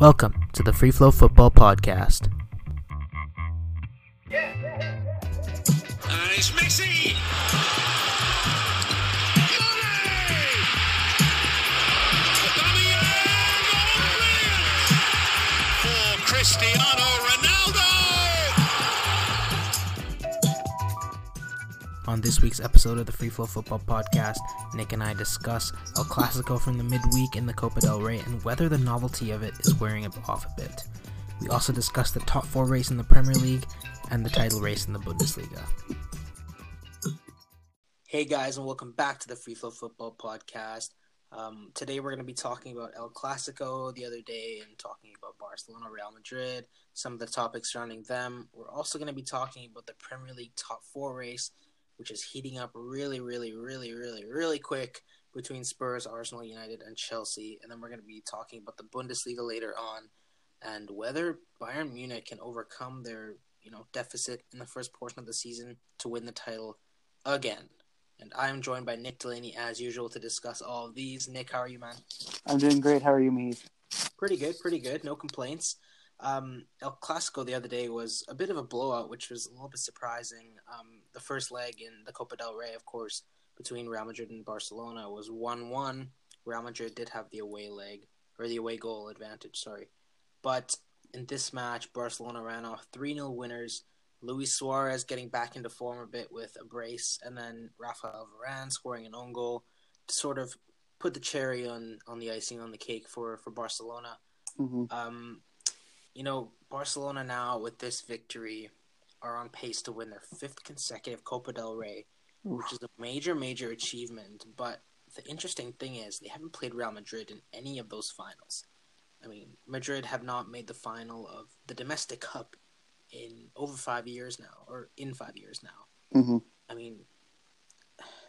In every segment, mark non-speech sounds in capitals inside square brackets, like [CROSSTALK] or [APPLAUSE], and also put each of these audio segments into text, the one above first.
Welcome to the Free Flow Football Podcast. And it's Messi! On this week's episode of the Free Flow Football Podcast, Nick and I discuss El Clasico from the midweek in the Copa del Rey and whether the novelty of it is wearing it off a bit. We also discuss the top four race in the Premier League and the title race in the Bundesliga. Hey guys, and welcome back to the Free Flow Football Podcast. Um, today we're going to be talking about El Clasico the other day and talking about Barcelona, Real Madrid, some of the topics surrounding them. We're also going to be talking about the Premier League top four race, which is heating up really, really, really, really, really quick between Spurs, Arsenal, United, and Chelsea. And then we're going to be talking about the Bundesliga later on and whether Bayern Munich can overcome their you know deficit in the first portion of the season to win the title again. And I'm joined by Nick Delaney as usual to discuss all of these. Nick, how are you, man? I'm doing great. How are you, Mead? Pretty good, pretty good. No complaints. Um, El Clasico the other day was a bit of a blowout, which was a little bit surprising. Um, the first leg in the Copa del Rey, of course, between Real Madrid and Barcelona was 1 1. Real Madrid did have the away leg, or the away goal advantage, sorry. But in this match, Barcelona ran off 3 0 winners. Luis Suarez getting back into form a bit with a brace, and then Rafael Varane scoring an own goal to sort of put the cherry on, on the icing on the cake for, for Barcelona. Mm-hmm. Um, you know, Barcelona now with this victory are on pace to win their fifth consecutive Copa del Rey, which is a major, major achievement. But the interesting thing is they haven't played Real Madrid in any of those finals. I mean, Madrid have not made the final of the domestic cup in over five years now, or in five years now. Mm-hmm. I mean,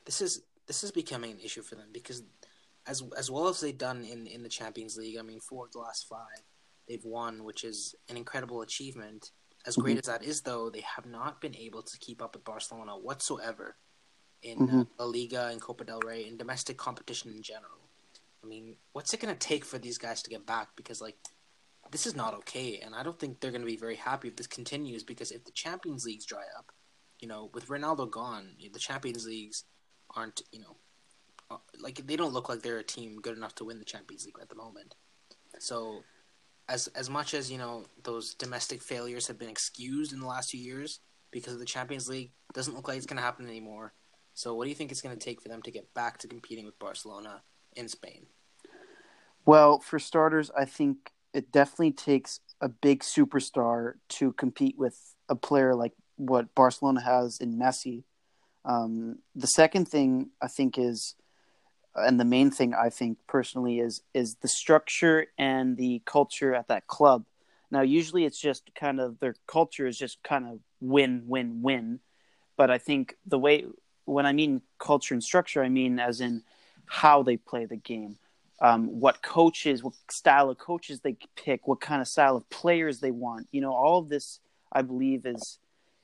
this is this is becoming an issue for them because as as well as they've done in in the Champions League, I mean, four of the last five they've won, which is an incredible achievement. As great Mhm. as that is, though, they have not been able to keep up with Barcelona whatsoever in uh, La Liga and Copa del Rey in domestic competition in general. I mean, what's it going to take for these guys to get back? Because like, this is not okay, and I don't think they're going to be very happy if this continues. Because if the Champions Leagues dry up, you know, with Ronaldo gone, the Champions Leagues aren't, you know, uh, like they don't look like they're a team good enough to win the Champions League at the moment. So, as as much as you know, those domestic failures have been excused in the last few years because of the Champions League, doesn't look like it's going to happen anymore. So, what do you think it's going to take for them to get back to competing with Barcelona in Spain? Well, for starters, I think it definitely takes a big superstar to compete with a player like what Barcelona has in Messi. Um, the second thing I think is, and the main thing I think personally is, is the structure and the culture at that club. Now, usually it's just kind of their culture is just kind of win, win, win. But I think the way, when I mean culture and structure, I mean as in how they play the game, um, what coaches, what style of coaches they pick, what kind of style of players they want. You know, all of this, I believe, is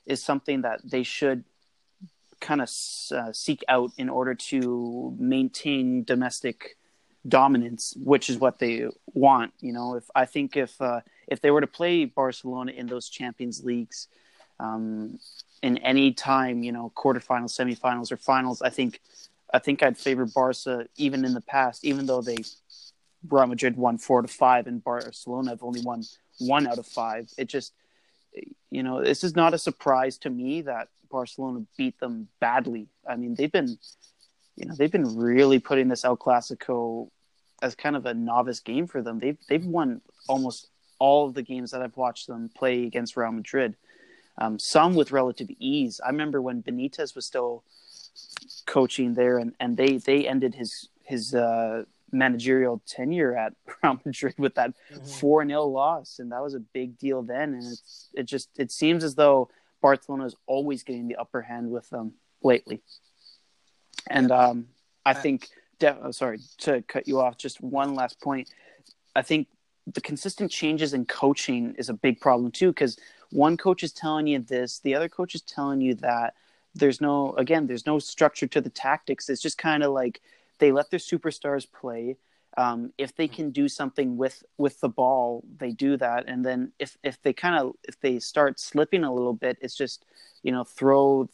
is something that they should kind of uh, seek out in order to maintain domestic dominance, which is what they want. You know, if I think if uh, if they were to play Barcelona in those Champions Leagues. Um, in any time, you know, quarterfinals, semifinals, or finals, I think I think I'd favor Barca even in the past, even though they Real Madrid won four to five and Barcelona have only won one out of five. It just you know, this is not a surprise to me that Barcelona beat them badly. I mean, they've been you know, they've been really putting this El Clasico as kind of a novice game for them. They've they've won almost all of the games that I've watched them play against Real Madrid. Um, some with relative ease. I remember when Benitez was still coaching there, and, and they they ended his his uh, managerial tenure at [LAUGHS] Real Madrid with that four 0 loss, and that was a big deal then. And it's it just it seems as though Barcelona is always getting the upper hand with them lately. And um, I think, de- oh, sorry to cut you off. Just one last point. I think the consistent changes in coaching is a big problem too, because one coach is telling you this, the other coach is telling you that. There's no, again, there's no structure to the tactics. It's just kind of like they let their superstars play. Um, if they can do something with with the ball, they do that, and then if if they kind of if they start slipping a little bit, it's just you know throw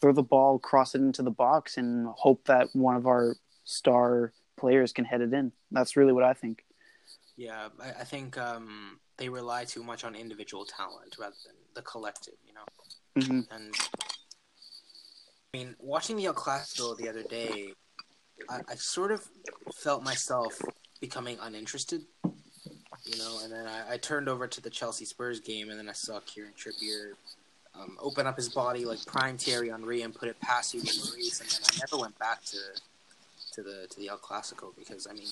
throw the ball, cross it into the box, and hope that one of our star players can head it in. That's really what I think. Yeah, I, I think um, they rely too much on individual talent rather than the collective, you know. Mhm. And I mean, watching the El Clasico the other day, I, I sort of felt myself becoming uninterested, you know. And then I, I turned over to the Chelsea Spurs game, and then I saw Kieran Trippier um, open up his body like prime Thierry Henry and put it past Hugo Lloris, and then I never went back to to the to the El Clasico because I mean,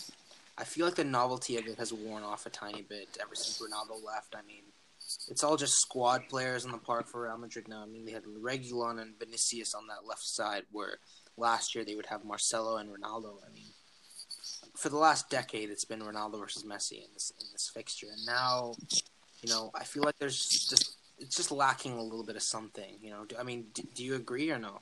I feel like the novelty of it has worn off a tiny bit ever since Ronaldo left. I mean, it's all just squad players in the park for Real Madrid now. I mean, they had Reguilon and Vinicius on that left side, where last year they would have Marcelo and Ronaldo. I mean, for the last decade, it's been Ronaldo versus Messi in this in this fixture, and now, you know, I feel like there's just it's just lacking a little bit of something. You know, do, I mean, do, do you agree or no?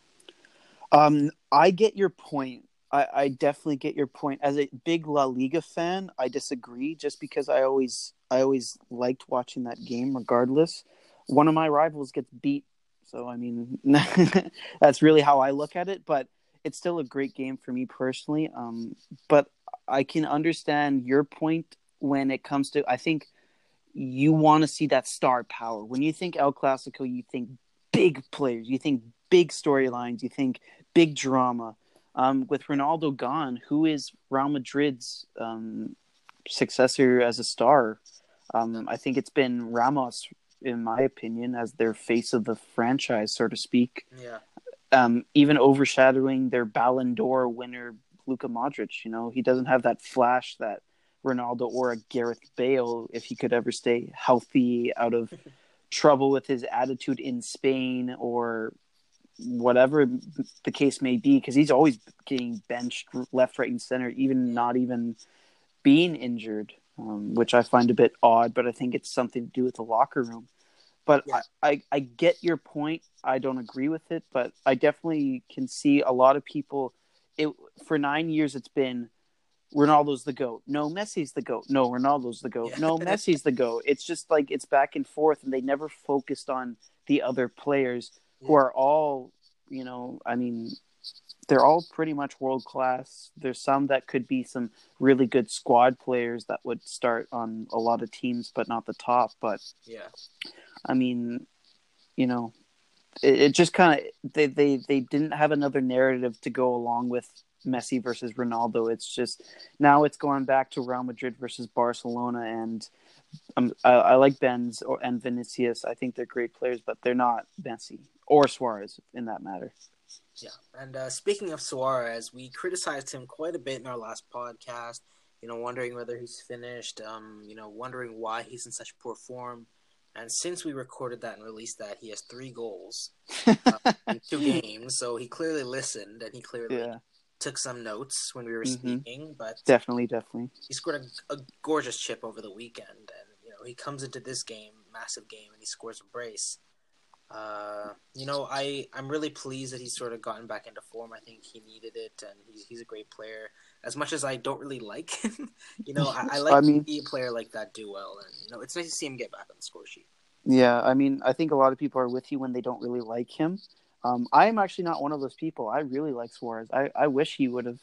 Um, I get your point. I, I definitely get your point. As a big La Liga fan, I disagree. Just because I always I always liked watching that game, regardless. One of my rivals gets beat, so I mean [LAUGHS] that's really how I look at it. But it's still a great game for me personally. Um, but I can understand your point when it comes to. I think you want to see that star power. When you think El Clasico, you think big players, you think big storylines, you think big drama. Um, with Ronaldo gone, who is Real Madrid's um, successor as a star? Um, I think it's been Ramos, in my opinion, as their face of the franchise, so to speak. Yeah, Um, even overshadowing their Ballon d'Or winner, Luka Modric. You know, he doesn't have that flash that Ronaldo or a Gareth Bale, if he could ever stay healthy out of [LAUGHS] trouble with his attitude in Spain or whatever the case may be, because he's always getting benched left, right, and center, even not even being injured, um, which I find a bit odd, but I think it's something to do with the locker room. But Yeah. I, I, I get your point. I don't agree with it, but I definitely can see a lot of people. It for nine years, it's been Ronaldo's the goat. No, Messi's the goat. No, Ronaldo's the goat. Yeah. No, [LAUGHS] Messi's the goat. It's just like it's back and forth, and they never focused on the other players who are all, you know, I mean, they're all pretty much world class. There's some that could be some really good squad players that would start on a lot of teams, but not the top. But yeah, I mean, you know, it, it just kind of they, they they didn't have another narrative to go along with Messi versus Ronaldo. It's just now it's going back to Real Madrid versus Barcelona, and um, I, I like Benzema and Vinicius. I think they're great players, but they're not Messi or Suarez in that matter. Yeah. And uh, speaking of Suarez, we criticized him quite a bit in our last podcast. You know, wondering whether he's finished. Um, you know, wondering why he's in such poor form. And since we recorded that and released that, he has three goals uh, in two [LAUGHS] games. So he clearly listened and he clearly Yeah, took some notes when we were Mhm. speaking. But definitely, definitely. he scored a, a gorgeous chip over the weekend, and you know he comes into this game, massive game, and he scores a brace. Uh, you know, I I'm really pleased that he's sort of gotten back into form. I think he needed it, and he's he's a great player. As much as I don't really like [LAUGHS] him, you know, I, I [LAUGHS] like I mean- to see a player like that do well, and you know, it's nice to see him get back on the score sheet. Yeah, I mean, I think a lot of people are with you when they don't really like him. Um, I am actually not one of those people. I really like Suarez. I, I wish he would have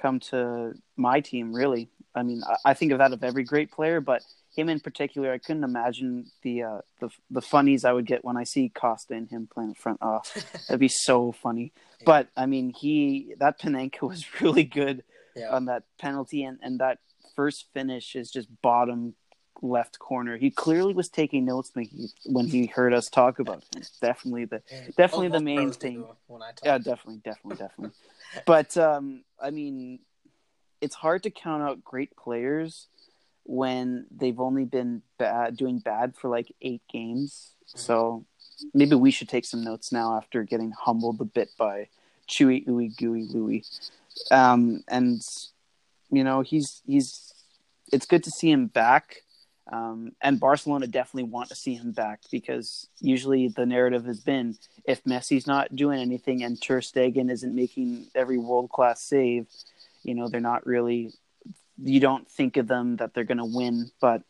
come to my team. Really, I mean, I, I think of that of every great player, but him in particular, I couldn't imagine the uh, the the funnies I would get when I see Costa and him playing front. off. [LAUGHS] that'd be so funny. But I mean, he that Panenka was [LAUGHS] really good Yeah, on that penalty, and and that first finish is just bottom left corner. He clearly was taking notes when he when he heard us talk about him. [LAUGHS] Definitely the And definitely the main thing. When I talk. yeah, definitely, definitely, definitely. But um, I mean, it's hard to count out great players when they've only been bad doing bad for like eight games. So maybe we should take some notes now after getting humbled a bit by Chewy Ooey Gooey Louie. Um, and you know he's he's it's good to see him back. Um, and Barcelona definitely want to see him back because usually the narrative has been if Messi's not doing anything and Ter Stegen isn't making every world class save, you know they're not really you don't think of them that they're going to win. But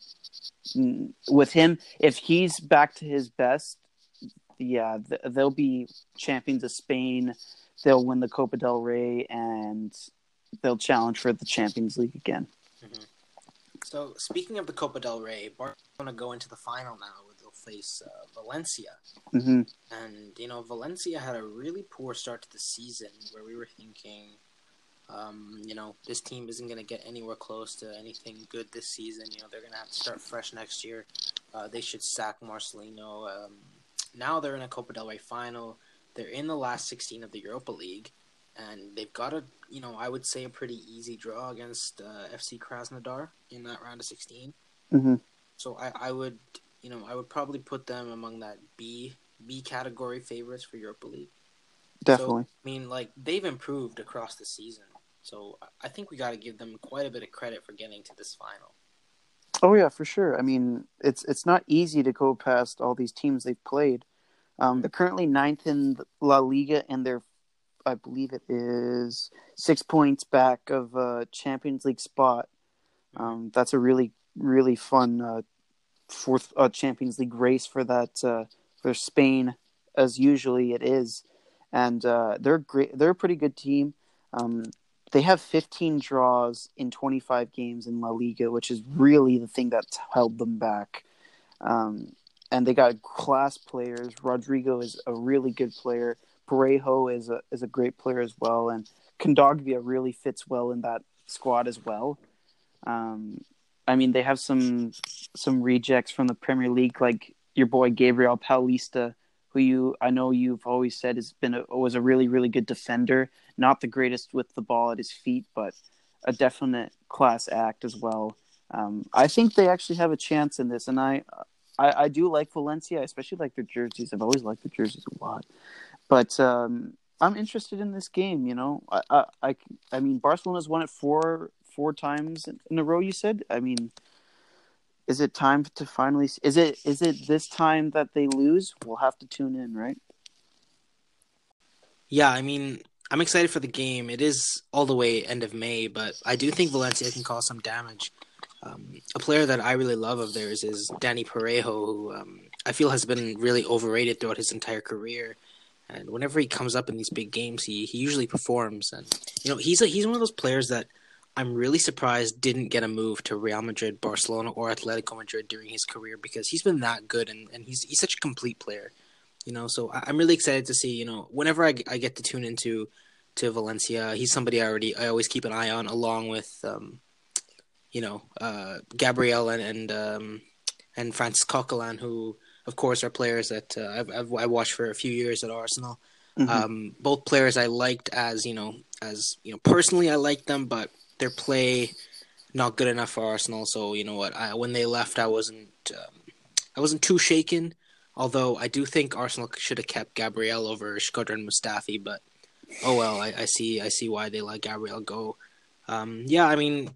with him, if he's back to his best, yeah, th- they'll be champions of Spain. They'll win the Copa del Rey and they'll challenge for the Champions League again. So speaking of the Copa del Rey, Barcelona go into the final now. where They'll face uh, Valencia, hmm and you know Valencia had a really poor start to the season, where we were thinking, um, you know, this team isn't going to get anywhere close to anything good this season. You know, they're going to have to start fresh next year. Uh, they should sack Marcelino. Um, now they're in a Copa del Rey final. They're in the last 16 of the Europa League, and they've got a, you know, I would say a pretty easy draw against uh, FC Krasnodar in that round of 16. hmm So I, I would, you know, I would probably put them among that B B category favorites for Europa League. Definitely. So, I mean, like they've improved across the season. So I think we got to give them quite a bit of credit for getting to this final. Oh yeah, for sure. I mean, it's it's not easy to go past all these teams they've played. Um, they're currently ninth in La Liga, and they're, I believe it is six points back of a Champions League spot. Um, that's a really really fun uh, fourth uh, Champions League race for that uh, for Spain, as usually it is, and uh, they're great. They're a pretty good team. Um, they have 15 draws in 25 games in La Liga, which is really the thing that's held them back. Um, and they got class players. Rodrigo is a really good player. Parejo is a is a great player as well, and Kondogbia really fits well in that squad as well. Um, I mean, they have some some rejects from the Premier League, like your boy Gabriel Paulista, who you I know you've always said has been a, was a really really good defender. Not the greatest with the ball at his feet, but a definite class act as well. Um, I think they actually have a chance in this, and I, I I do like Valencia, I especially like their jerseys. I've always liked their jerseys a lot, but um, I'm interested in this game. You know, I I I, I mean Barcelona's won it four four times in a row. You said, I mean is it time to finally is it is it this time that they lose we'll have to tune in right Yeah, I mean, I'm excited for the game. It is all the way end of May, but I do think Valencia can cause some damage. Um, a player that I really love of theirs is Danny Parejo, who um, I feel has been really overrated throughout his entire career. And whenever he comes up in these big games, he, he usually performs. And you know, he's a, he's one of those players that I'm really surprised didn't get a move to Real Madrid, Barcelona, or Atletico Madrid during his career because he's been that good and, and he's he's such a complete player. You know, so I, I'm really excited to see. You know, whenever I, I get to tune into to Valencia, he's somebody I already I always keep an eye on, along with um, you know, uh, Gabriel and and um, and Francis Coquelin, who of course are players that uh, I've, I've I watched for a few years at Arsenal. Mhm. Um, both players I liked as you know as you know personally I liked them, but their play not good enough for Arsenal. So you know what? I, when they left, I wasn't um, I wasn't too shaken. Although I do think Arsenal should have kept Gabriel over Shkodran Mustafi, but oh well. I, I see I see why they let Gabriel go. Um, yeah, I mean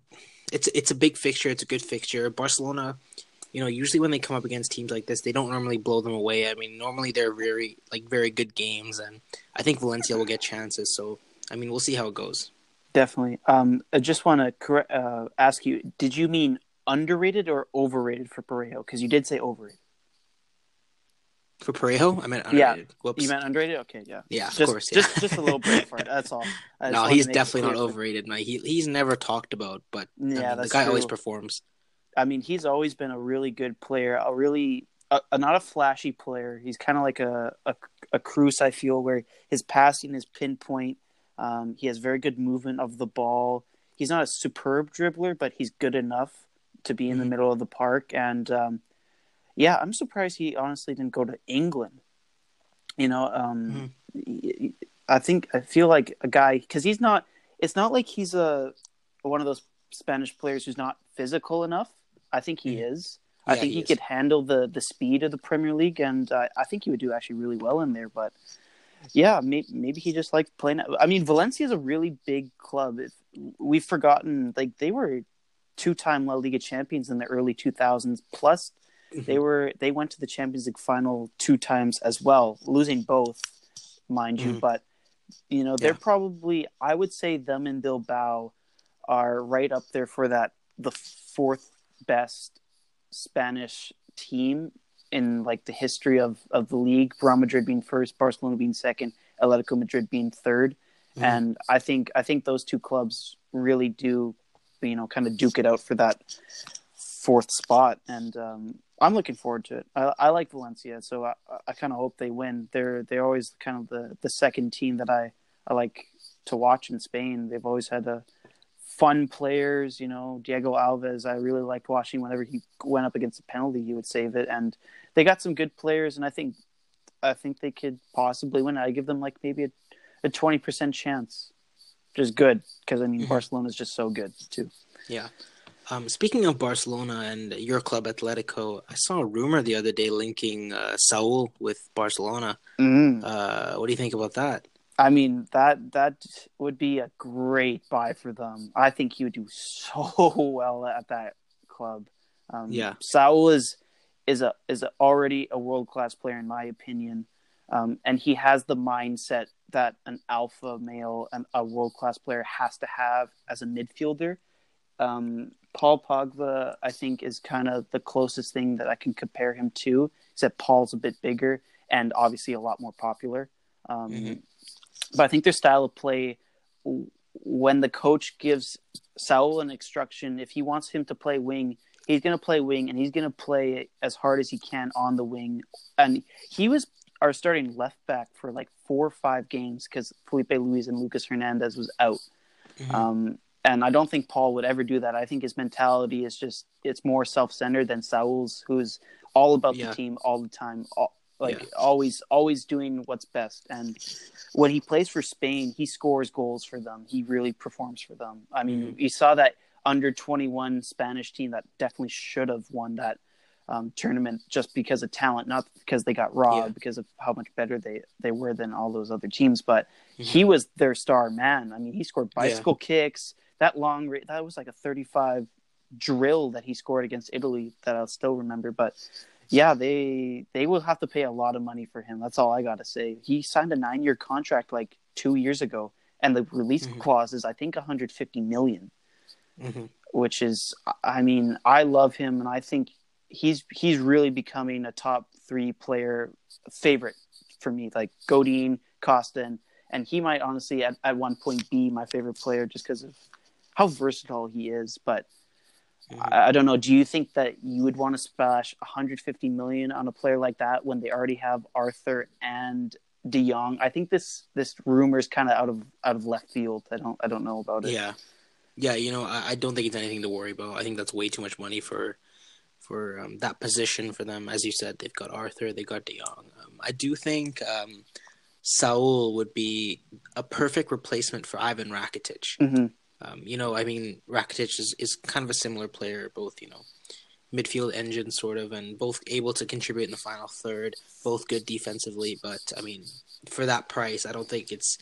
it's it's a big fixture. It's a good fixture. Barcelona, you know, usually when they come up against teams like this, they don't normally blow them away. I mean, normally they're very like very good games, and I think Valencia will get chances. So I mean, we'll see how it goes. Definitely um i just want to correct uh ask you did you mean underrated or overrated for Parejo? because you did say overrated For Parejo, I meant underrated. Yeah. Whoops. you meant underrated okay yeah yeah, of course. Yeah. just just a little bit for it [LAUGHS] that's all no, he's to make it definitely not overrated. No, he he's never talked about, but I mean, yeah the guy always performs. I mean, he's always been a really good player, a really a, a not a flashy player. He's kind of like a, a a Cruz. I feel where his passing is pinpoint. Um, he has very good movement of the ball. He's not a superb dribbler, but he's good enough to be in the Mhm. middle of the park. And um, yeah, I'm surprised he honestly didn't go to England. You know, um, y- I think I feel like a guy because he's not. It's not like he's a one of those Spanish players who's not physical enough. I think he Mhm. is. I Yeah, think he he, could handle the the speed of the Premier League, and uh, I think he would do actually really well in there. But yeah, maybe, maybe he just likes playing. I mean, Valencia is a really big club. If we've forgotten, like they were two time La Liga champions in the early two thousands. Plus, they were they went to the Champions League final two times as well, losing both, mind you. Mhm. But you know, they're Yeah. probably I would say them and Bilbao are right up there for that the fourth best Spanish team in like the history of of the league. Real Madrid being first, Barcelona being second, Atletico Madrid being 3rd Mhm. and I think I think those two clubs really do, you know, kind of duke it out for that fourth spot, and um, I'm looking forward to it. I, I like Valencia, so I, I kind of hope they win. They're they're always kind of the the second team that I I like to watch in Spain. They've always had a fun players, you know, Diego Alves. I really liked watching whenever he went up against a penalty, he would save it, and they got some good players, and I think I think they could possibly win. I give them like maybe a a twenty percent chance, which is good because I mean Mhm. Barcelona is just so good too. Yeah. Um, speaking of Barcelona and your club Atletico, I saw a rumor the other day linking uh, Saul with Barcelona. Mm. Uh, what do you think about that? I mean that that would be a great buy for them. I think he would do [LAUGHS] so well at that club. Um, Yeah. Saul is is a is a, already a world class player in my opinion, um, and he has the mindset that an alpha male and a world class player has to have as a midfielder. Um, Paul Pogba, I think, is kind of the closest thing that I can compare him to, except Paul's a bit bigger and obviously a lot more popular. Um, Mhm. But I think their style of play, when the coach gives Saul an instruction, if he wants him to play wing, he's going to play wing and he's going to play as hard as he can on the wing. And he was our starting left back for like four or five games because Filipe Luis and Lucas Hernandez was out. Mhm. Um, and I don't think Paul would ever do that. I think his mentality is just it's more self centered than Saul's, who's all about Yeah. the team all the time, all, like Yeah. always always doing what's best. And when he plays for Spain, he scores goals for them. He really performs for them. I mean, you saw that under twenty one Spanish team that definitely should have won that um, tournament just because of talent, not because they got robbed, Yeah. because of how much better they they were than all those other teams. But Mhm. he was their star man. I mean, he scored bicycle kicks. That long, that was like a 35 drill that he scored against Italy that I'll still remember. But yeah, they they will have to pay a lot of money for him. That's all I got to say. He signed a nine year contract like two years ago, and the release Mhm. clause is I think 150 million, Mhm. which is I mean I love him, and I think he's he's really becoming a top three player favorite for me. Like Godin, Costin, and, he might honestly at, at one point be my favorite player just because of how versatile he is. But Mhm. I, I don't know. Do you think that you would want to splash 150 million on a player like that when they already have Arthur and De Jong? I think this this rumor is kind of out of out of left field. I don't I don't know about it. Yeah, yeah. You know, I, I don't think it's anything to worry about. I think that's way too much money for for um, that position for them. As you said, they've got Arthur, they got De Jong. Um, I do think um, Saul would be a perfect replacement for Ivan Rakitic. hmm Um, you know, I mean, Rakitic is, is kind of a similar player, both, you know, midfield engine sort of, and both able to contribute in the final third, both good defensively. But, I mean, for that price, I don't think it's.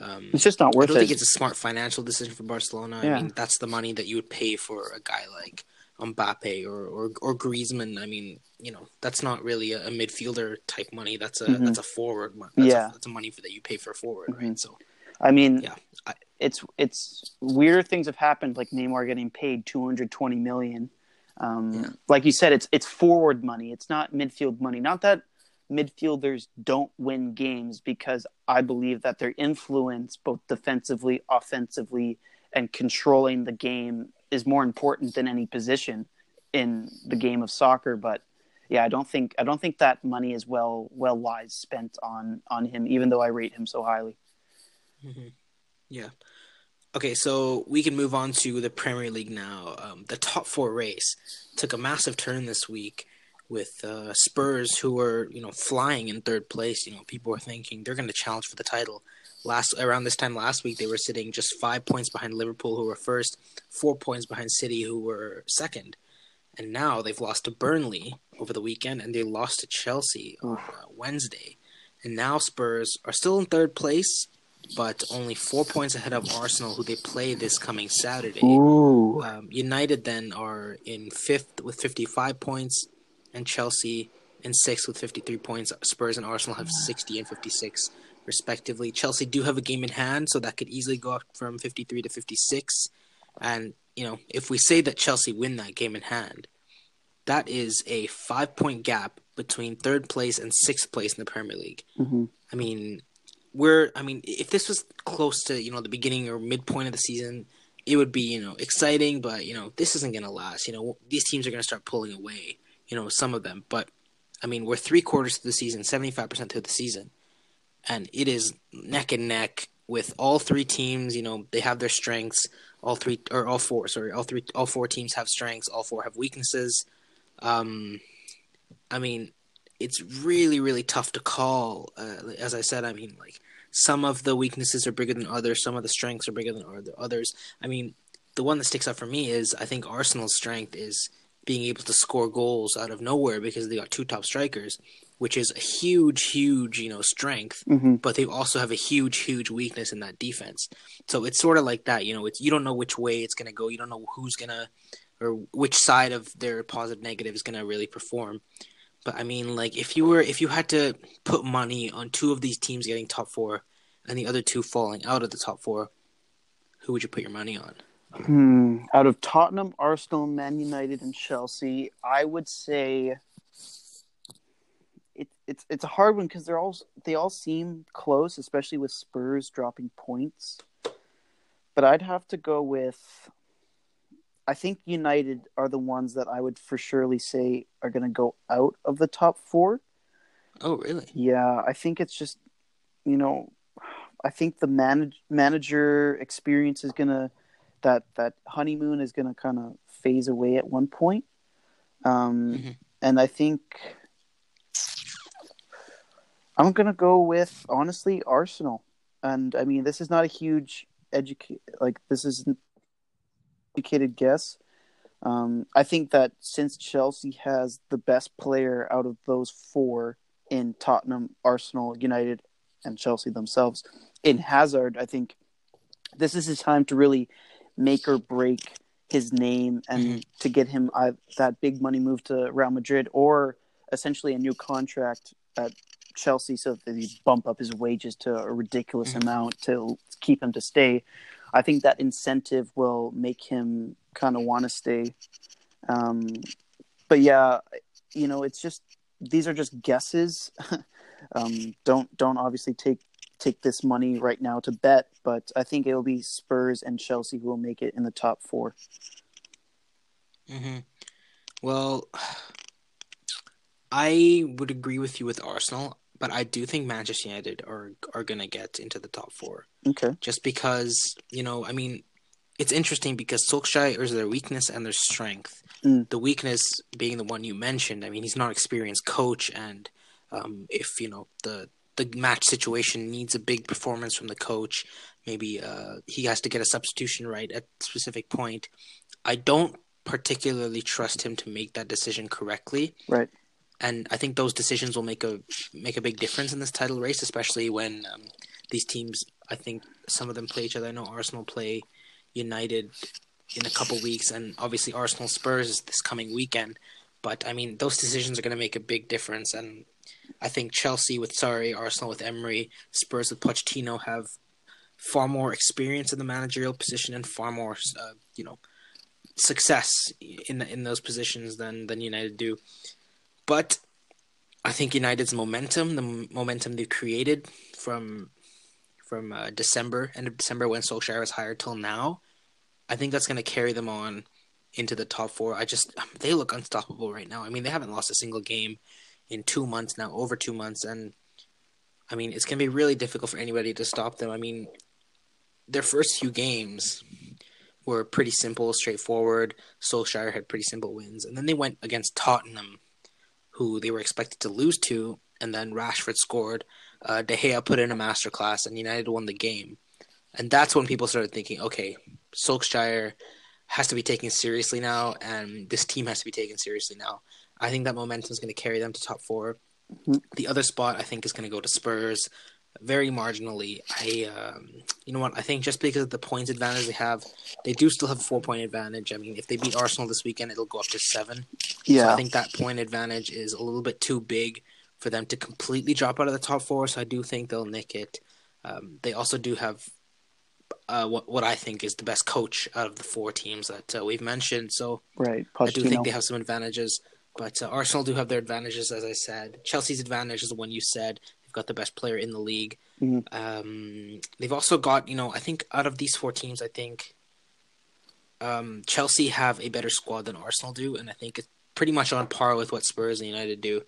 Um, It's just not worth it. I don't it. think it's a smart financial decision for Barcelona. Yeah. I mean, that's the money that you would pay for a guy like Mbappe or, or, or Griezmann. I mean, you know, that's not really a, a midfielder type money. That's a Mhm. that's a forward. Money. That's Yeah. a, that's a money for that you pay for a forward, Mhm. right? So I mean, Yeah, I- it's it's weirder things have happened, like Neymar getting paid 220 million. Um, Yeah. Like you said, it's it's forward money. It's not midfield money. Not that midfielders don't win games because I believe that their influence, both defensively, offensively, and controlling the game, is more important than any position in the game of soccer. But yeah, I don't think I don't think that money is well well wise spent on on him, even though I rate him so highly. Mhm. Yeah. Okay, so we can move on to the Premier League now. Um, the top four race took a massive turn this week with uh, Spurs, who were you know flying in third place. You know, people were thinking they're going to challenge for the title. Last around this time last week, they were sitting just five points behind Liverpool, who were first, four points behind City, who were second, and now they've lost to Burnley over the weekend, and they lost to Chelsea on uh, Wednesday, and now Spurs are still in third place but only four points ahead of Arsenal, who they play this coming Saturday. Um, United then are in fifth with 55 points, and Chelsea in sixth with 53 points. Spurs and Arsenal have 60 and 56 respectively. Chelsea do have a game in hand, so that could easily go up from 53 to 56. And you know, if we say that Chelsea win that game in hand, that is a five point gap between third place and sixth place in the Premier League. Mm-hmm. I mean, we're I mean, if this was close to you know the beginning or midpoint of the season, it would be you know exciting. But you know, this isn't gonna last. You know, these teams are gonna start pulling away. You know, some of them. But I mean, we're three quarters through the season, seventy five percent through the season, and it is neck and neck with all three teams. You know, they have their strengths. All three or all four, sorry, all three, all four teams have strengths. All four have weaknesses. Um, I mean, it's really, really tough to call. Uh, as I said, I mean, like some of the weaknesses are bigger than others. Some of the strengths are bigger than others. I mean, the one that sticks out for me is I think Arsenal's strength is being able to score goals out of nowhere because they got two top strikers, which is a huge, huge, you know, strength. Mm-hmm. But they also have a huge, huge weakness in that defense. So it's sort of like that, you know. It's you don't know which way it's gonna go. You don't know who's gonna or which side of their positive negative is gonna really perform. But I mean, like if you were if you had to put money on two of these teams getting top four and the other two falling out of the top four, who would you put your money on? Hmm. Out of Tottenham, Arsenal, Man United, and Chelsea, I would say it, it's it's a hard one because they're all they all seem close, especially with Spurs dropping points. But I'd have to go with. I think United are the ones that I would for surely say are going to go out of the top four. Oh, really? Yeah, I think it's just, you know, I think the manage, manager experience is gonna that that honeymoon is gonna kind of phase away at one point, um, mm-hmm. and I think I'm gonna go with honestly Arsenal, and I mean this is not a huge educate like this is an educated guess. Um, I think that since Chelsea has the best player out of those four in Tottenham, Arsenal, United, and Chelsea themselves, in Hazard, I think this is his time to really make or break his name and mm-hmm. to get him uh, that big money move to Real Madrid or essentially a new contract at Chelsea so that he bump up his wages to a ridiculous Mhm. amount to keep him to stay. I think that incentive will make him kind of want to stay. Um, but yeah, you know, it's just these are just guesses. [LAUGHS] um, don't don't obviously take take this money right now to bet, but I think it'll be Spurs and Chelsea who will make it in the top four. Mm-hmm. Well, I would agree with you with Arsenal, but I do think Manchester United are are gonna get into the top four. Okay. Just because you know, I mean, it's interesting because Solskjaer is their weakness and their strength. Mm. The weakness being the one you mentioned. I mean, he's not experienced coach, and um, if you know the the match situation needs a big performance from the coach, maybe uh, he has to get a substitution right at a specific point. I don't particularly trust him to make that decision correctly Right. and I think those decisions will make a make a big difference in this title race, especially when um, these teams. I think some of them play each other. I know Arsenal play United in a couple weeks, and obviously Arsenal Spurs is this coming weekend. But I mean, those decisions are going to make a big difference, and I think Chelsea with Sarri, Arsenal with Emery, Spurs with Pochettino have far more experience in the managerial position and far more, uh, you know, success in in those positions than than United do. But I think United's momentum, the momentum they've created from from uh, December, end of December when Solskjaer was hired till now, I think that's going to carry them on into the top four. I just [SIGHS] they look unstoppable right now. I mean, they haven't lost a single game in two months now, over two months, and I mean it's to be really difficult for anybody to stop them. I mean, their first few games were pretty simple, straightforward. Solskjaer had pretty simple wins, and then they went against Tottenham who they were expected to lose to, and then Rashford scored. Uh, De Gea put in a masterclass, and United won the game. And that's when people started thinking, okay, Solskjaer has to be taken seriously now, and this team has to be taken seriously now. I think that momentum is going to carry them to top 4 Mhm. The other spot I think is going to go to Spurs, very marginally. I, um, you know what? I think just because of the points advantage they have, they do still have a four point advantage. I mean, if they beat Arsenal this weekend, it'll go up to seven. Yeah. So I think that point advantage is a little bit too big for them to completely drop out of the top four. So I do think they'll nick it. Um, they also do have uh, what what I think is the best coach out of the four teams that uh, we've mentioned. So Right. I do think they have some advantages, but uh, Arsenal do have their advantages, as I said. Chelsea's advantage is the one you said. They've got the best player in the league. Mhm. Um, they've also got, you know, I think out of these four teams, I think um, Chelsea have a better squad than Arsenal do, and I think it's pretty much on par with what Spurs and United do.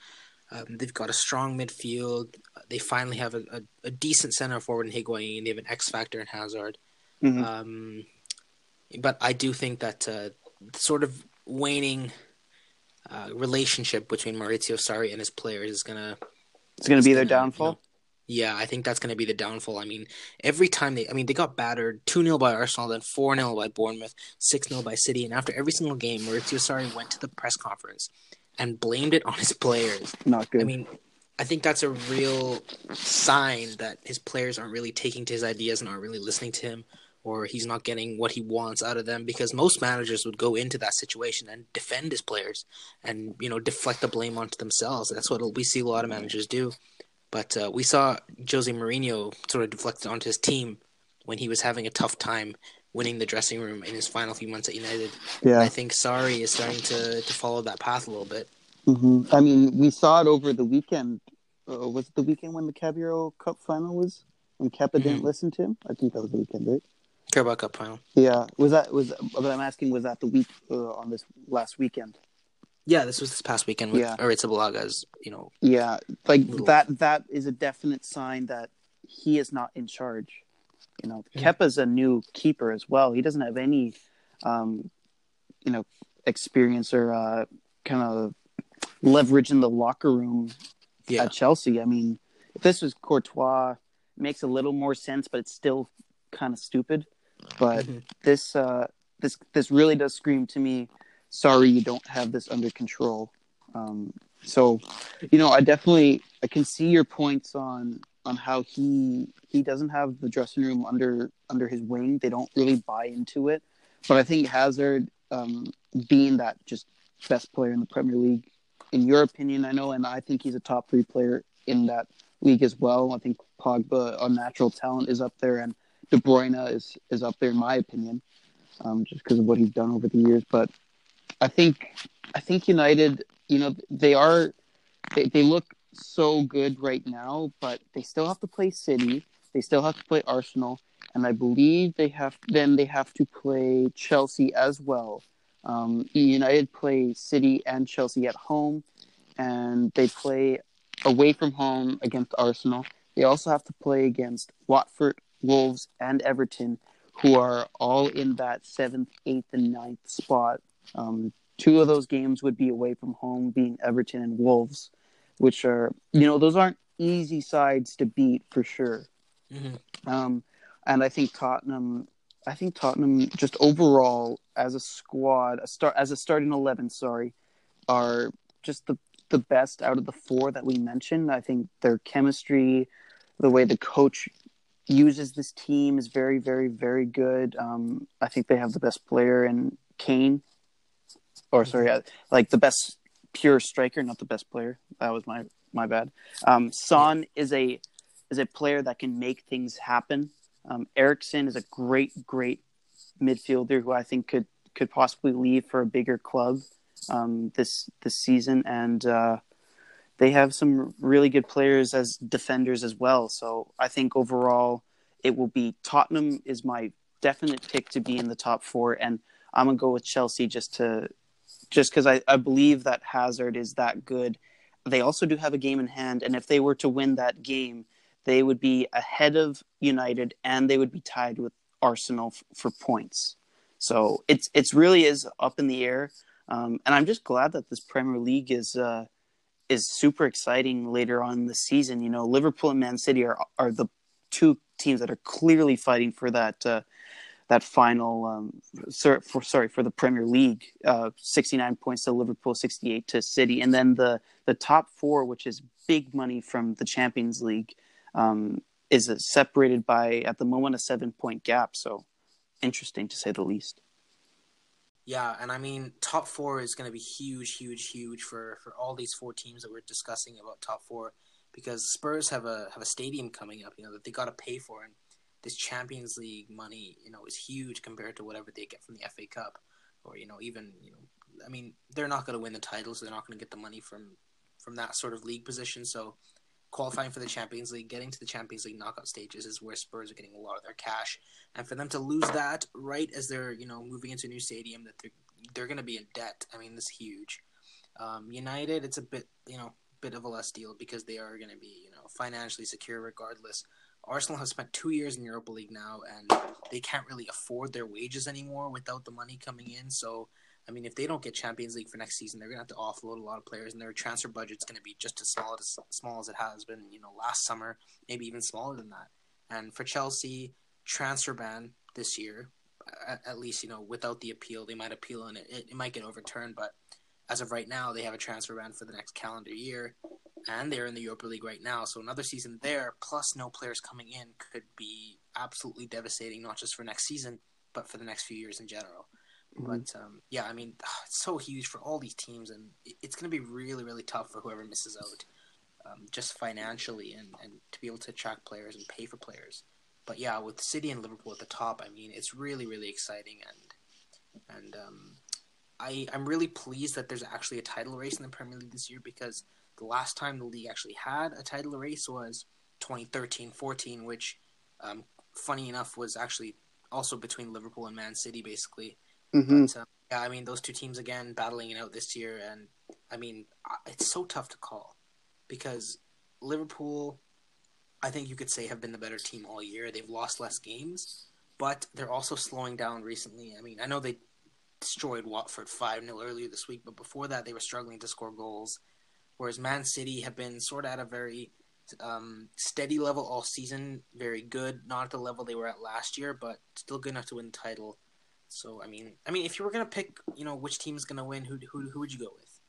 Um, they've got a strong midfield. They finally have a, a, a decent center forward in Higuain. They have an X factor in Hazard. Mhm. Um, but I do think that uh, sort of waning uh, relationship between Maurizio Sarri and his players is gonna. It's to be their gonna, you downfall. know, yeah, I think that's going to be the downfall. I mean, every time they, I mean, they got battered 2 0 by Arsenal, then 4 0 by Bournemouth, 6 0 by City. And after every single game, Maurizio Sarri went to the press conference and blamed it on his players. Not good. I mean, I think that's a real sign that his players aren't really taking to his ideas and aren't really listening to him, or he's not getting what he wants out of them. Because most managers would go into that situation and defend his players, and you know deflect the blame onto themselves. That's what we see a lot of managers do. But uh, we saw Jose Mourinho sort of deflect it onto his team when he was having a tough time winning the dressing room in his final few months at United. yeah. I think Sarri is starting to, to follow that path a little bit. hmm I mean, we saw it over the weekend. Uh, was it the weekend when the Caballero Cup final was? When Kepa didn't Mhm. listen to him? I think that was the weekend, right? Carabao Cup final. Yeah. Was that was? But I'm asking, was that the week uh, on this last weekend? Yeah, this was this past weekend with Yeah. Arrizabalaga's, you know, Yeah, like Little- that. That is a definite sign that he is not in charge. You know, Yeah. Kepa's a new keeper as well. He doesn't have any, um, you know, experience or uh, kind of leverage in the locker room yeah, at Chelsea. I mean, if this was Courtois, makes a little more sense, but it's still kind of stupid. But Mhm. this, uh, this, this really does scream to me. Sorry, you don't have this under control. Um, so, you know, I definitely I can see your points on on how he he doesn't have the dressing room under under his wing. They don't really buy into it. But I think Hazard, um, being that just best player in the Premier League, in your opinion, I know, and I think he's a top three player in that league as well. I think Pogba, a natural talent, is up there, and De Bruyne is is up there in my opinion, um, just because of what he's done over the years. But I think I think United, you know, they are they, they look so good right now, but they still have to play City. They still have to play Arsenal, and I believe they have then they have to play Chelsea as well. Um, United play City and Chelsea at home, and they play away from home against Arsenal. They also have to play against Watford, Wolves, and Everton, who are all in that seventh, eighth, and ninth spot. Um, two of those games would be away from home, being Everton and Wolves, which are, you know, those aren't easy sides to beat for sure. Mhm. Um, and I think Tottenham, I think Tottenham just overall as a squad, a start as a starting eleven, sorry, are just the the best out of the four that we mentioned. I think their chemistry, the way the coach uses this team is very, very, very good. Um, I think they have the best player in Kane, or sorry, uh, like the best pure striker, not the best player. That was my my bad. Um, Son is a is a player that can make things happen. Um, is a great, great midfielder who I think could could possibly leave for a bigger club um, this this season, and uh, they have some really good players as defenders as well. So I think overall it will be Tottenham is my definite pick to be in the top four, and I'm gonna go with Chelsea just to just because I, I believe that Hazard is that good. They also do have a game in hand, and if they were to win that game, they would be ahead of United and they would be tied with Arsenal f- for points. So it's it's really is up in the air, um, and I'm just glad that this Premier League is uh, is super exciting later on in the season. You know, Liverpool and Man City are are the two teams that are clearly fighting for that uh, that final um, sor- for sorry for the Premier League. Uh, 69 points to Liverpool, 68 to City, and then the the top four, which is big money from the Champions League, um, is separated by at the moment a seven point gap. So interesting to say the least. Yeah, and I mean, top four is going to be huge, huge, huge for, for all these four teams that we're discussing about top four, because Spurs have a have a stadium coming up, you know, that they got to pay for, and this Champions League money, you know, is huge compared to whatever they get from the FA Cup, or you know, even you know, I mean, they're not going to win the title, so they're not going to get the money from from that sort of league position. So qualifying for the Champions League, getting to the Champions League knockout stages is where Spurs are getting a lot of their cash, and for them to lose that right as they're you know moving into a new stadium, that they're they're going to be in debt. I mean, this is huge. Um, United, it's a bit you know bit of a less deal because they are going to be you know financially secure regardless. Arsenal have spent two years in Europa League now, and they can't really afford their wages anymore without the money coming in. So I mean, if they don't get Champions League for next season, they're to have to offload a lot of players, and their transfer budget's to be just as small as small as it has been, you know, last summer, maybe even smaller than that. And for Chelsea, transfer ban this year, at, at least you know, without the appeal, they might appeal and it, it, it might get overturned. But as of right now, they have a transfer ban for the next calendar year, and they're in the Europa League right now. So another season there, plus no players coming in, could be absolutely devastating, not just for next season, but for the next few years in general. Mm-hmm. But um, yeah, I mean, it's so huge for all these teams, and it's going to be really, really tough for whoever misses out, um, just financially, and, and to be able to attract players and pay for players. But yeah, with City and Liverpool at the top, I mean, it's really, really exciting, and and um, I I'm really pleased that there's actually a title race in the Premier League this year because the last time the league actually had a title race was 2013-14, which, um, funny enough, was actually also between Liverpool and Man City, basically. Mm-hmm. But, uh, yeah, I mean, those two teams again battling it out this year, and I mean, it's so tough to call because Liverpool, I think you could say, have been the better team all year. They've lost less games, but they're also slowing down recently. I mean, I know they destroyed Watford 5 0 earlier this week, but before that, they were struggling to score goals. Whereas Man City have been sort of at a very um, steady level all season, very good, not at the level they were at last year, but still good enough to win the title. So I mean, I mean, if you were gonna pick, you know, which team is gonna win, who who who would you go with?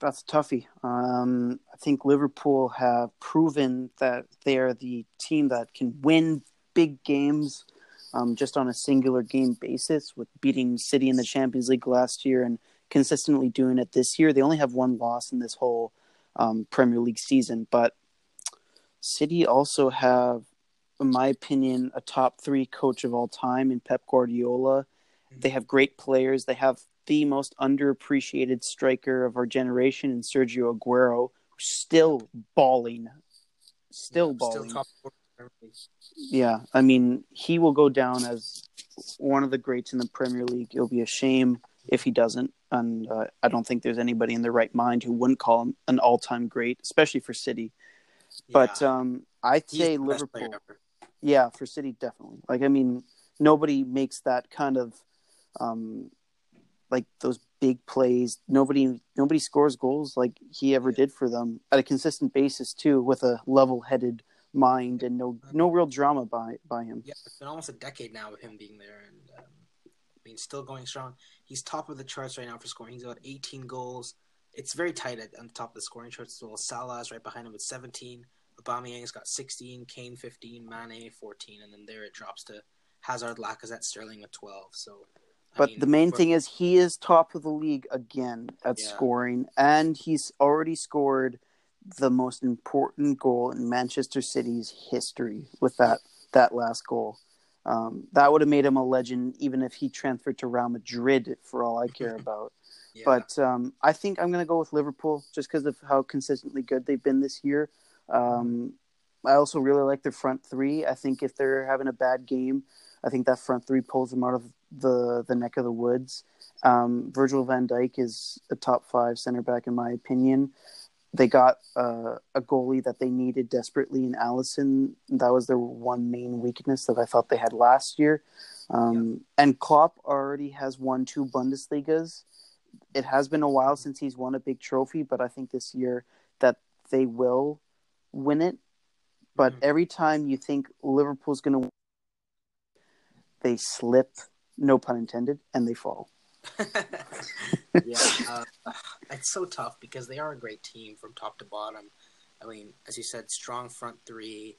That's toughy. Um, I think Liverpool have proven that they are the team that can win big games um, just on a singular game basis, with beating City in the Champions League last year and consistently doing it this year. They only have one loss in this whole um, Premier League season, but City also have in my opinion, a top three coach of all time in Pep Guardiola. Mm-hmm. They have great players. They have the most underappreciated striker of our generation in Sergio Aguero, who's still balling. Still balling. Still yeah, I mean, he will go down as one of the greats in the Premier League. It'll be a shame if he doesn't. And uh, I don't think there's anybody in their right mind who wouldn't call him an all time great, especially for City. Yeah. But um, I'd say Liverpool. Yeah, for City, definitely. Like, I mean, nobody makes that kind of, um, like those big plays. Nobody, nobody scores goals like he ever did for them at a consistent basis too, with a level-headed mind and no, no real drama by by him. Yeah, it's been almost a decade now of him being there, and um, I mean, still going strong. He's top of the charts right now for scoring. He's got 18 goals. It's very tight at, on the top of the scoring charts as well. Salah's right behind him with 17. Aubameyang's got 16, Kane 15, Mane 14, and then there it drops to Hazard, Lacazette, Sterling with 12. So, I but mean, the main thing is he is top of the league again at yeah. scoring, and he's already scored the most important goal in Manchester City's history with that that last goal. Um, that would have made him a legend, even if he transferred to Real Madrid, for all I care [LAUGHS] about. yeah. But um, I think I'm going to go with Liverpool just because of how consistently good they've been this year. Um, I also really like their front three. I think if they're having a bad game, I think that front three pulls them out of the the neck of the woods. Um, Virgil van Dijk is a top five center back in my opinion. They got uh, a goalie that they needed desperately in Alisson. That was their one main weakness that I thought they had last year. Um, yeah. And Klopp already has won two Bundesligas. It has been a while since he's won a big trophy, but I think this year that they will win it, but mm-hmm. every time you think Liverpool's going to win, they slip, no pun intended, and they fall. [LAUGHS] yeah, uh, it's so tough because they are a great team from top to bottom. I mean, as you said, strong front three,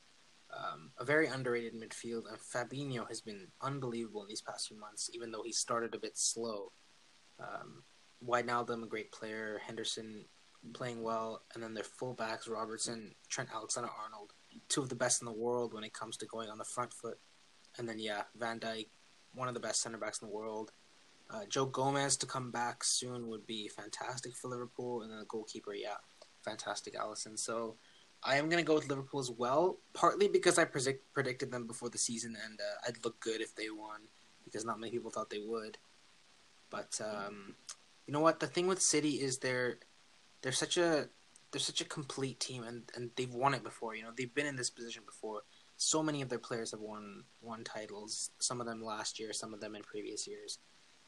um, a very underrated midfield, and Fabinho has been unbelievable in these past few months, even though he started a bit slow. Um, Wijnaldum, a great player. Henderson playing well, and then their fullbacks Robertson, Trent Alexander Arnold. two of the best in the world when it comes to going on the front foot. And then yeah, Van Dijk, one of the best center backs in the world. Uh, Joe Gomez to come back soon would be fantastic for Liverpool, and then the goalkeeper, yeah, fantastic, Alisson. So I am gonna go with Liverpool as well, partly because I predict, predicted them before the season, and uh, I'd look good if they won, because not many people thought they would. But um, you know what? The thing with City is they're they're such a they're such a complete team, and, and they've won it before. You know, they've been in this position before. So many of their players have won won titles. Some of them last year, some of them in previous years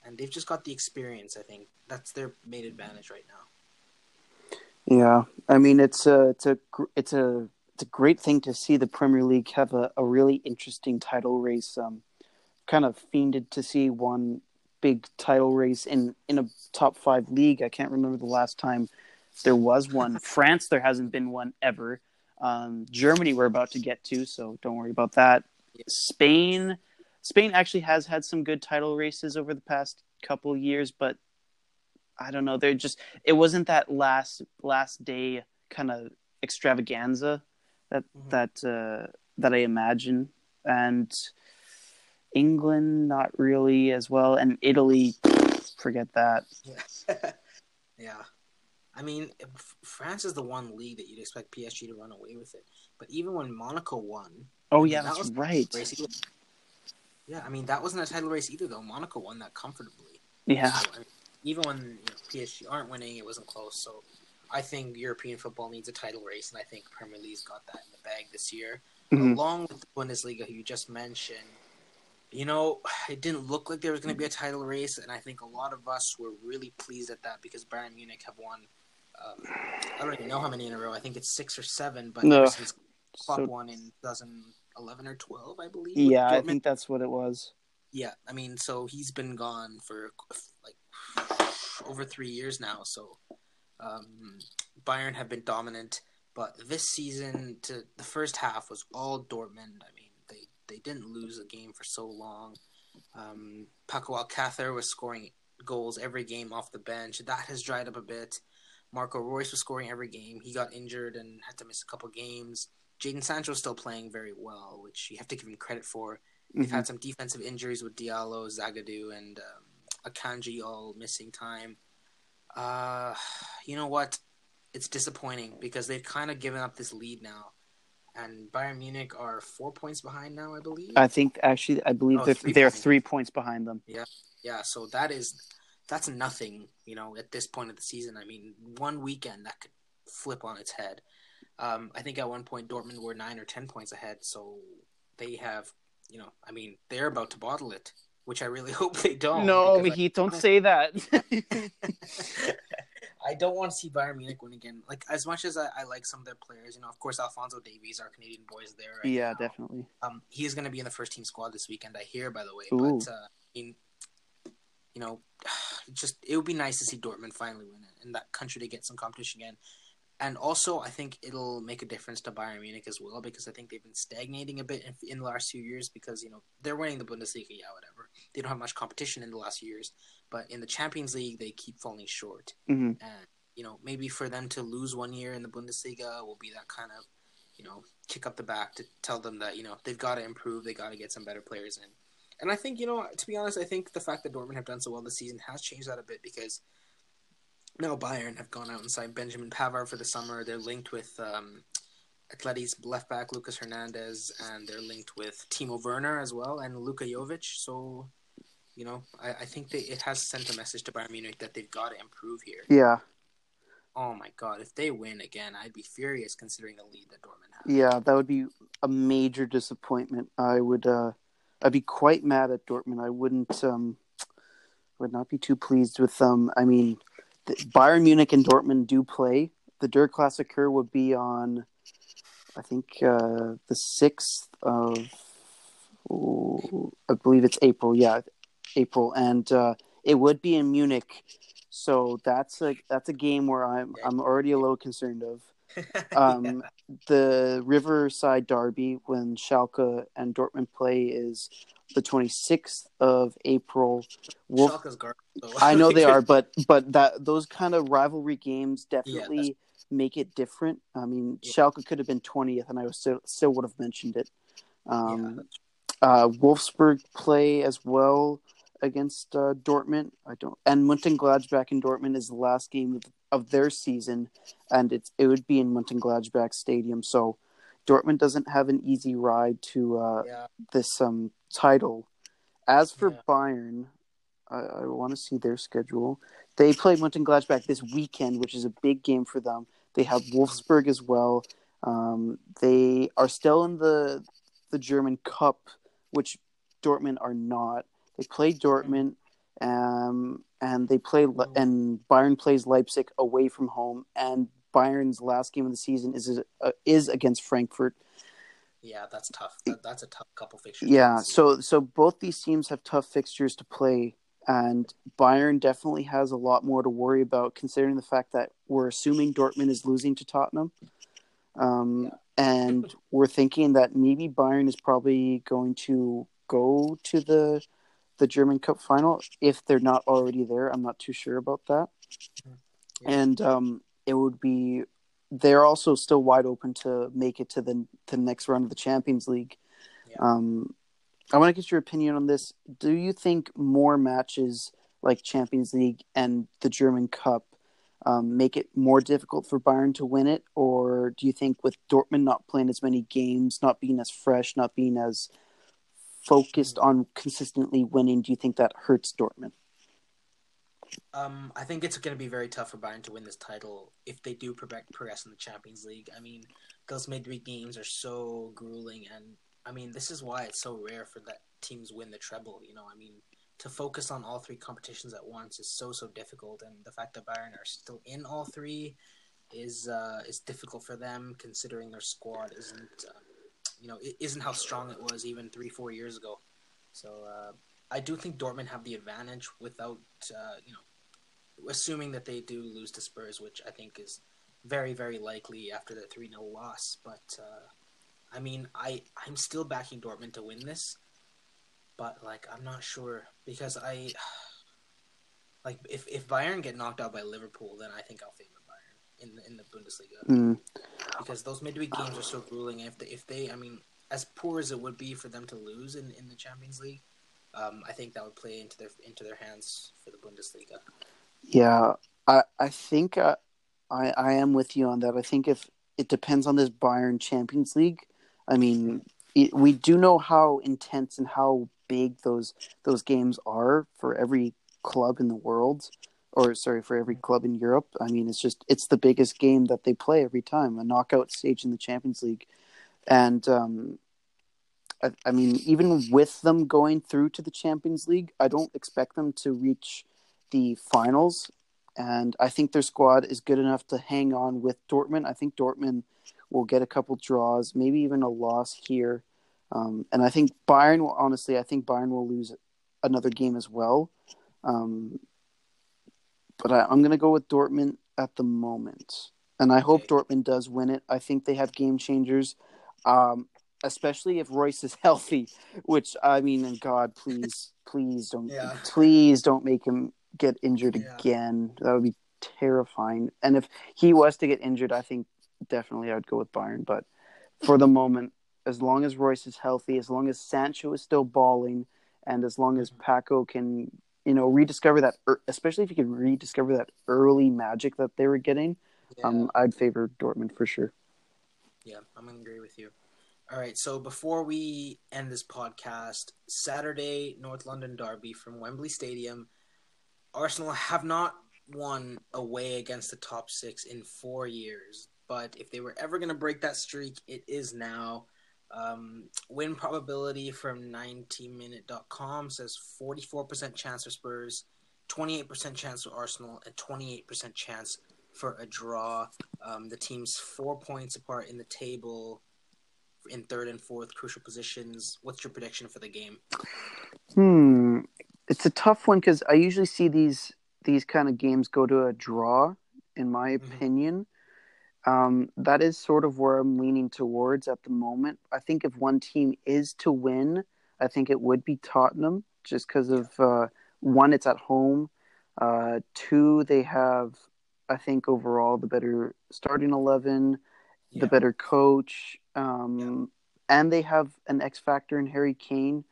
and they've just got the experience. I think that's their main advantage right now. Yeah, I mean it's a it's a it's a it's a great thing to see the Premier League have a, a really interesting title race. Um, kind of fiended to see one big title race in in a top five league. I can't remember the last time there was one. [LAUGHS] France, there hasn't been one ever. Um, Germany, we're about to get to, so don't worry about that. Spain, Spain actually has had some good title races over the past couple years, but I don't know. They're just it wasn't that last last day kind of extravaganza that mm-hmm. that uh, that I imagine, and England not really as well, and Italy, forget that. Yeah. [LAUGHS] yeah. I mean, France is the one league that you'd expect PSG to run away with it. But even when Monaco won, oh yeah, that that's right. Yeah, I mean that wasn't a title race either, though. Monaco won that comfortably. Yeah. So, I mean, even when you know, PSG aren't winning, it wasn't close. So I think European football needs a title race, and I think Premier League's got that in the bag this year, mm-hmm. along with the Bundesliga, who you just mentioned. You know, it didn't look like there was going to be a title race, and I think a lot of us were really pleased at that because Bayern Munich have won. Um, I don't even know how many in a row. I think it's six or seven, but no. since Klopp so... won in 2000, 11 or 12, I believe. Yeah, I think that's what it was. Yeah, I mean, so he's been gone for like over three years now. So um, Bayern have been dominant, but this season, to the first half was all Dortmund. I mean, they they didn't lose a game for so long. Um, Paco was scoring goals every game off the bench. That has dried up a bit. Marco Reus was scoring every game. He got injured and had to miss a couple games. Jadon Sancho is still playing very well, which you have to give him credit for. Mm-hmm. They've had some defensive injuries with Diallo, Zagadou, and um, Akanji all missing time. Uh, you know what? It's disappointing because they've kind of given up this lead now, and Bayern Munich are four points behind now, I believe. I think actually, I believe oh, they're they they're three points behind them. Yeah, yeah. So that is that's nothing, you know, at this point of the season. I mean, one weekend that could flip on its head. Um, I think at one point Dortmund were nine or ten points ahead, so they have, you know, I mean, they're about to bottle it, which I really [LAUGHS] hope they don't. No, Heath, don't say that. [LAUGHS] I don't want to see Bayern Munich win again. Like as much as I, I, like some of their players, you know, of course Alphonso Davies, our Canadian boys, there. Right yeah, now. definitely. Um, he is going to be in the first team squad this weekend. I hear, by the way. Ooh. But uh, I mean, you know, [SIGHS] just it would be nice to see Dortmund finally win it, and that country to get some competition again and also I think it'll make a difference to Bayern Munich as well because I think they've been stagnating a bit in, in, the last few years because you know they're winning the Bundesliga, yeah, whatever. They don't have much competition in the last few years, but in the Champions League they keep falling short. Mm-hmm. And you know maybe for them to lose one year in the Bundesliga will be that kind of you know kick up the back to tell them that you know they've got to improve, they got to get some better players in. And I think you know to be honest, I think the fact that Dortmund have done so well this season has changed that a bit because now Bayern have gone out and signed Benjamin Pavard for the summer. They're linked with um, Atleti's left back Lucas Hernandez, and they're linked with Timo Werner as well and Luka Jovic. So, you know, I, I think they, it has sent a message to Bayern Munich that they've got to improve here. Yeah. Oh my God! If they win again, I'd be furious considering the lead that Dortmund has. Yeah, that would be a major disappointment. I would, uh, I'd be quite mad at Dortmund. I wouldn't, um, would not be too pleased with them. I mean, Bayern Munich and Dortmund do play. The Der Klassiker would be on, I think, uh, the sixth of, oh, I believe it's April. Yeah, April, and uh, it would be in Munich. So that's a that's a game where I'm I'm already a little concerned of. [LAUGHS] Um, yeah. The Riverside Derby when Schalke and Dortmund play is the 26th of April. Wolf- I know they [LAUGHS] are, but but that those kind of rivalry games definitely yeah, make it different. I mean, Yeah. Schalke could have been twentieth, and I was still still would have mentioned it. Um, uh, Wolfsburg play as well against uh, Dortmund. I don't, and Mönchengladbach in Dortmund is the last game of, of their season, and it's it would be in Mönchengladbach Stadium. So Dortmund doesn't have an easy ride to uh, Yeah. this um title. As for Yeah. Bayern, I, I want to see their schedule. They play Mönchengladbach this weekend, which is a big game for them. They have Wolfsburg as well. Um, they are still in the the German Cup, which Dortmund are not. They play Dortmund, um, and they play Le- and Bayern plays Leipzig away from home. And Bayern's last game of the season is uh, is against Frankfurt. Yeah, that's tough. That, that's a tough couple fixtures. Yeah, so so both these teams have tough fixtures to play, and Bayern definitely has a lot more to worry about, considering the fact that we're assuming Dortmund is losing to Tottenham, um, Yeah. and we're thinking that maybe Bayern is probably going to go to the the German Cup final if they're not already there. I'm not too sure about that, Yeah. and um, it would be. They're also still wide open to make it to the the next round of the Champions League. Yeah. Um, I want to get your opinion on this. Do you think more matches like Champions League and the German Cup um, make it more difficult for Bayern to win it, or do you think with Dortmund not playing as many games, not being as fresh, not being as focused on consistently winning, do you think that hurts Dortmund? Um, I think it's going to be very tough for Bayern to win this title if they do progress in the Champions League. I mean, those midweek games are so grueling, and I mean, this is why it's so rare for that teams win the treble. You know, I mean, to focus on all three competitions at once is so so difficult, and the fact that Bayern are still in all three is uh, is difficult for them, considering their squad isn't, uh, you know, isn't how strong it was even three four years ago. So. Uh, I do think Dortmund have the advantage without, uh, you know, assuming that they do lose to Spurs, which I think is very, very likely after the 3 0 loss. But, uh, I mean, I, I'm still backing Dortmund to win this, but, like, I'm not sure because I. [SIGHS] Like, if, if Bayern get knocked out by Liverpool, then I think I'll favor Bayern in the, in the Bundesliga Mm, because those midweek games are so grueling. If they, if they, I mean, as poor as it would be for them to lose in, in the Champions League, um, I think that would play into their into their hands for the Bundesliga. yeah, I I think uh, I I am with you on that. I think if it depends on this Bayern Champions League. I mean, it, we do know how intense and how big those those games are for every club in the world, or sorry, for every club in Europe. I mean, it's just it's the biggest game that they play every time, a knockout stage in the Champions League, and um, I, I mean, even with them going through to the Champions League, I don't expect them to reach the finals. And I think their squad is good enough to hang on with Dortmund. I think Dortmund will get a couple draws, maybe even a loss here. Um, and I think Bayern will, honestly, I think Bayern will lose another game as well. Um, but I, I'm going to go with Dortmund at the moment. And I hope. Dortmund does win it. I think they have game changers, um, especially if Reus is [LAUGHS] healthy, which I mean, and God, please, please don't, Yeah. please don't make him get injured Yeah. again. That would be terrifying. And if he was to get injured, I think definitely I'd go with Bayern. But for the moment, as long as Reus is healthy, as long as Sancho is still balling, and as long as Paco can, you know, rediscover that, especially if he can rediscover that early magic that they were getting, Yeah, um, I'd favor Dortmund for sure. yeah, I'm gonna agree with you. All right, so before we end this podcast, Saturday North London derby from Wembley Stadium, Arsenal have not won away against the top six in four years. But if they were ever going to break that streak, it is now. Um, win probability from 90minute.com says 44% chance for Spurs, 28% chance for Arsenal, and 28% chance for a draw. Um, the team's four points apart in the table in third and fourth crucial positions. What's your prediction for the game? Hmm, it's a tough one because I usually see these these kind of games go to a draw. In my Mhm. opinion, um, that is sort of where I'm leaning towards at the moment. I think if one team is to win, I think it would be Tottenham, just because of uh, one, it's at home. Uh, two, they have I think overall the better starting eleven, Yeah. the better coach, um, and they have an X factor in Harry Kane.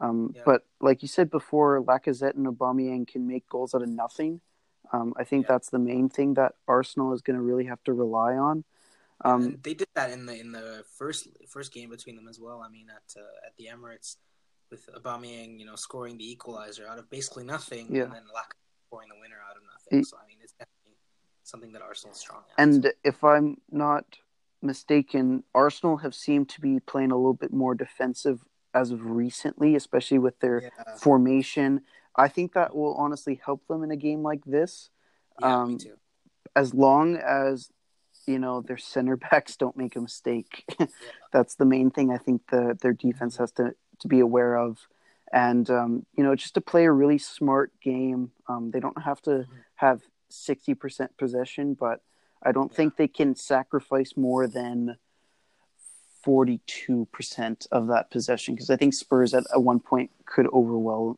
Um, Yeah. But like you said before, Lacazette and Aubameyang can make goals out of nothing. Um, I think Yeah. that's the main thing that Arsenal is going to really have to rely on. Um, they did that in the in the first first game between them as well. I mean, at uh, at the Emirates, with Aubameyang, you know, scoring the equalizer out of basically nothing, Yeah. and then Lacazette scoring the winner out of nothing. It- so I mean, it's definitely something that Arsenal's strong at. And if I'm not mistaken, Arsenal have seemed to be playing a little bit more defensive as of recently, especially with their yeah, formation. I think that will honestly help them in a game like this, yeah, me um, too. as long as you know their center [LAUGHS] backs don't make a mistake. [LAUGHS] That's the main thing I think the their defense has to to be aware of, and um, you know just to play a really smart game. Um, they don't have to Mhm. have sixty percent possession, but I don't Yeah. think they can sacrifice more than. 42% of that possession because I think Spurs at, at one point could overwhelm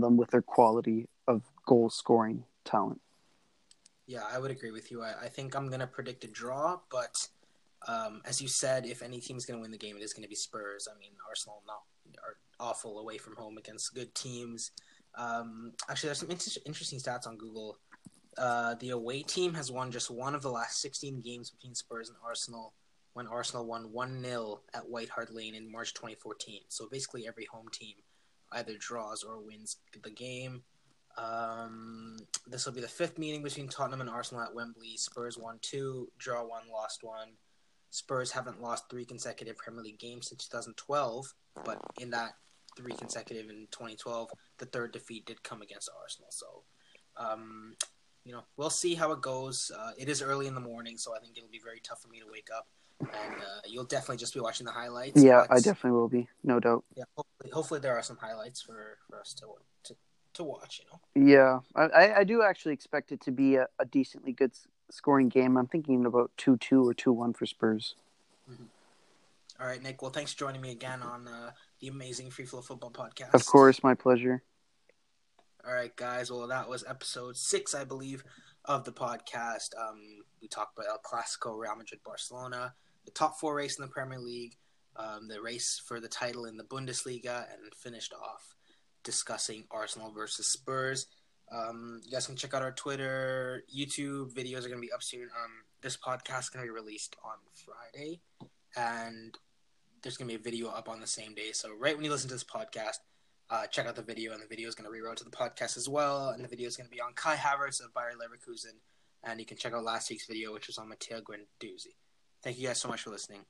them with their quality of goal scoring talent. Yeah, I would agree with you. I, I think I'm gonna predict a draw, but um, as you said, if any team's gonna win the game, it is gonna be Spurs. I mean, Arsenal not are awful away from home against good teams. Um, actually, there's some inter- interesting stats on Google. Uh, the away team has won just one of the last 16 games between Spurs and Arsenal. When Arsenal won one 0 at White Hart Lane in March 2014. So basically, every home team either draws or wins the game. Um, this will be the fifth meeting between Tottenham and Arsenal at Wembley. Spurs won two, draw one, lost one. Spurs haven't lost three consecutive Premier League games since 2012, but in that three consecutive in 2012, the third defeat did come against Arsenal. So, um, you know, we'll see how it goes. Uh, it is early in the morning, so I think it'll be very tough for me to wake up, and uh, you'll definitely just be watching the highlights. Yeah, but- I definitely will be, no doubt. yeah, hopefully, hopefully there are some highlights for, for us to, to to watch. You know. Yeah, I, I- do actually expect it to be a, a decently good scoring game. I'm thinking about 2 2 or 2 1 for Spurs. All right, Nick. Well, thanks for joining me again on uh, the amazing Free Flow Football Podcast. Of course, my pleasure. All right, guys. Well, that was episode six, I believe, of the podcast. Um, we talked about El Clasico, Real Madrid, Barcelona, the top four race in the Premier League, um, the race for the title in the Bundesliga, and finished off discussing Arsenal versus Spurs. Um, you guys can check out our Twitter, YouTube videos are going to be up soon. Um, this podcast is going to be released on Friday, and there's going to be a video up on the same day. So right when you listen to this podcast, uh, check out the video, and the video is going to reroute to the podcast as well. And the video is going to be on Kai Havertz of Bayer Leverkusen, and you can check out last week's video, which was on Matteo Guendouzi. Thank you guys so much for listening.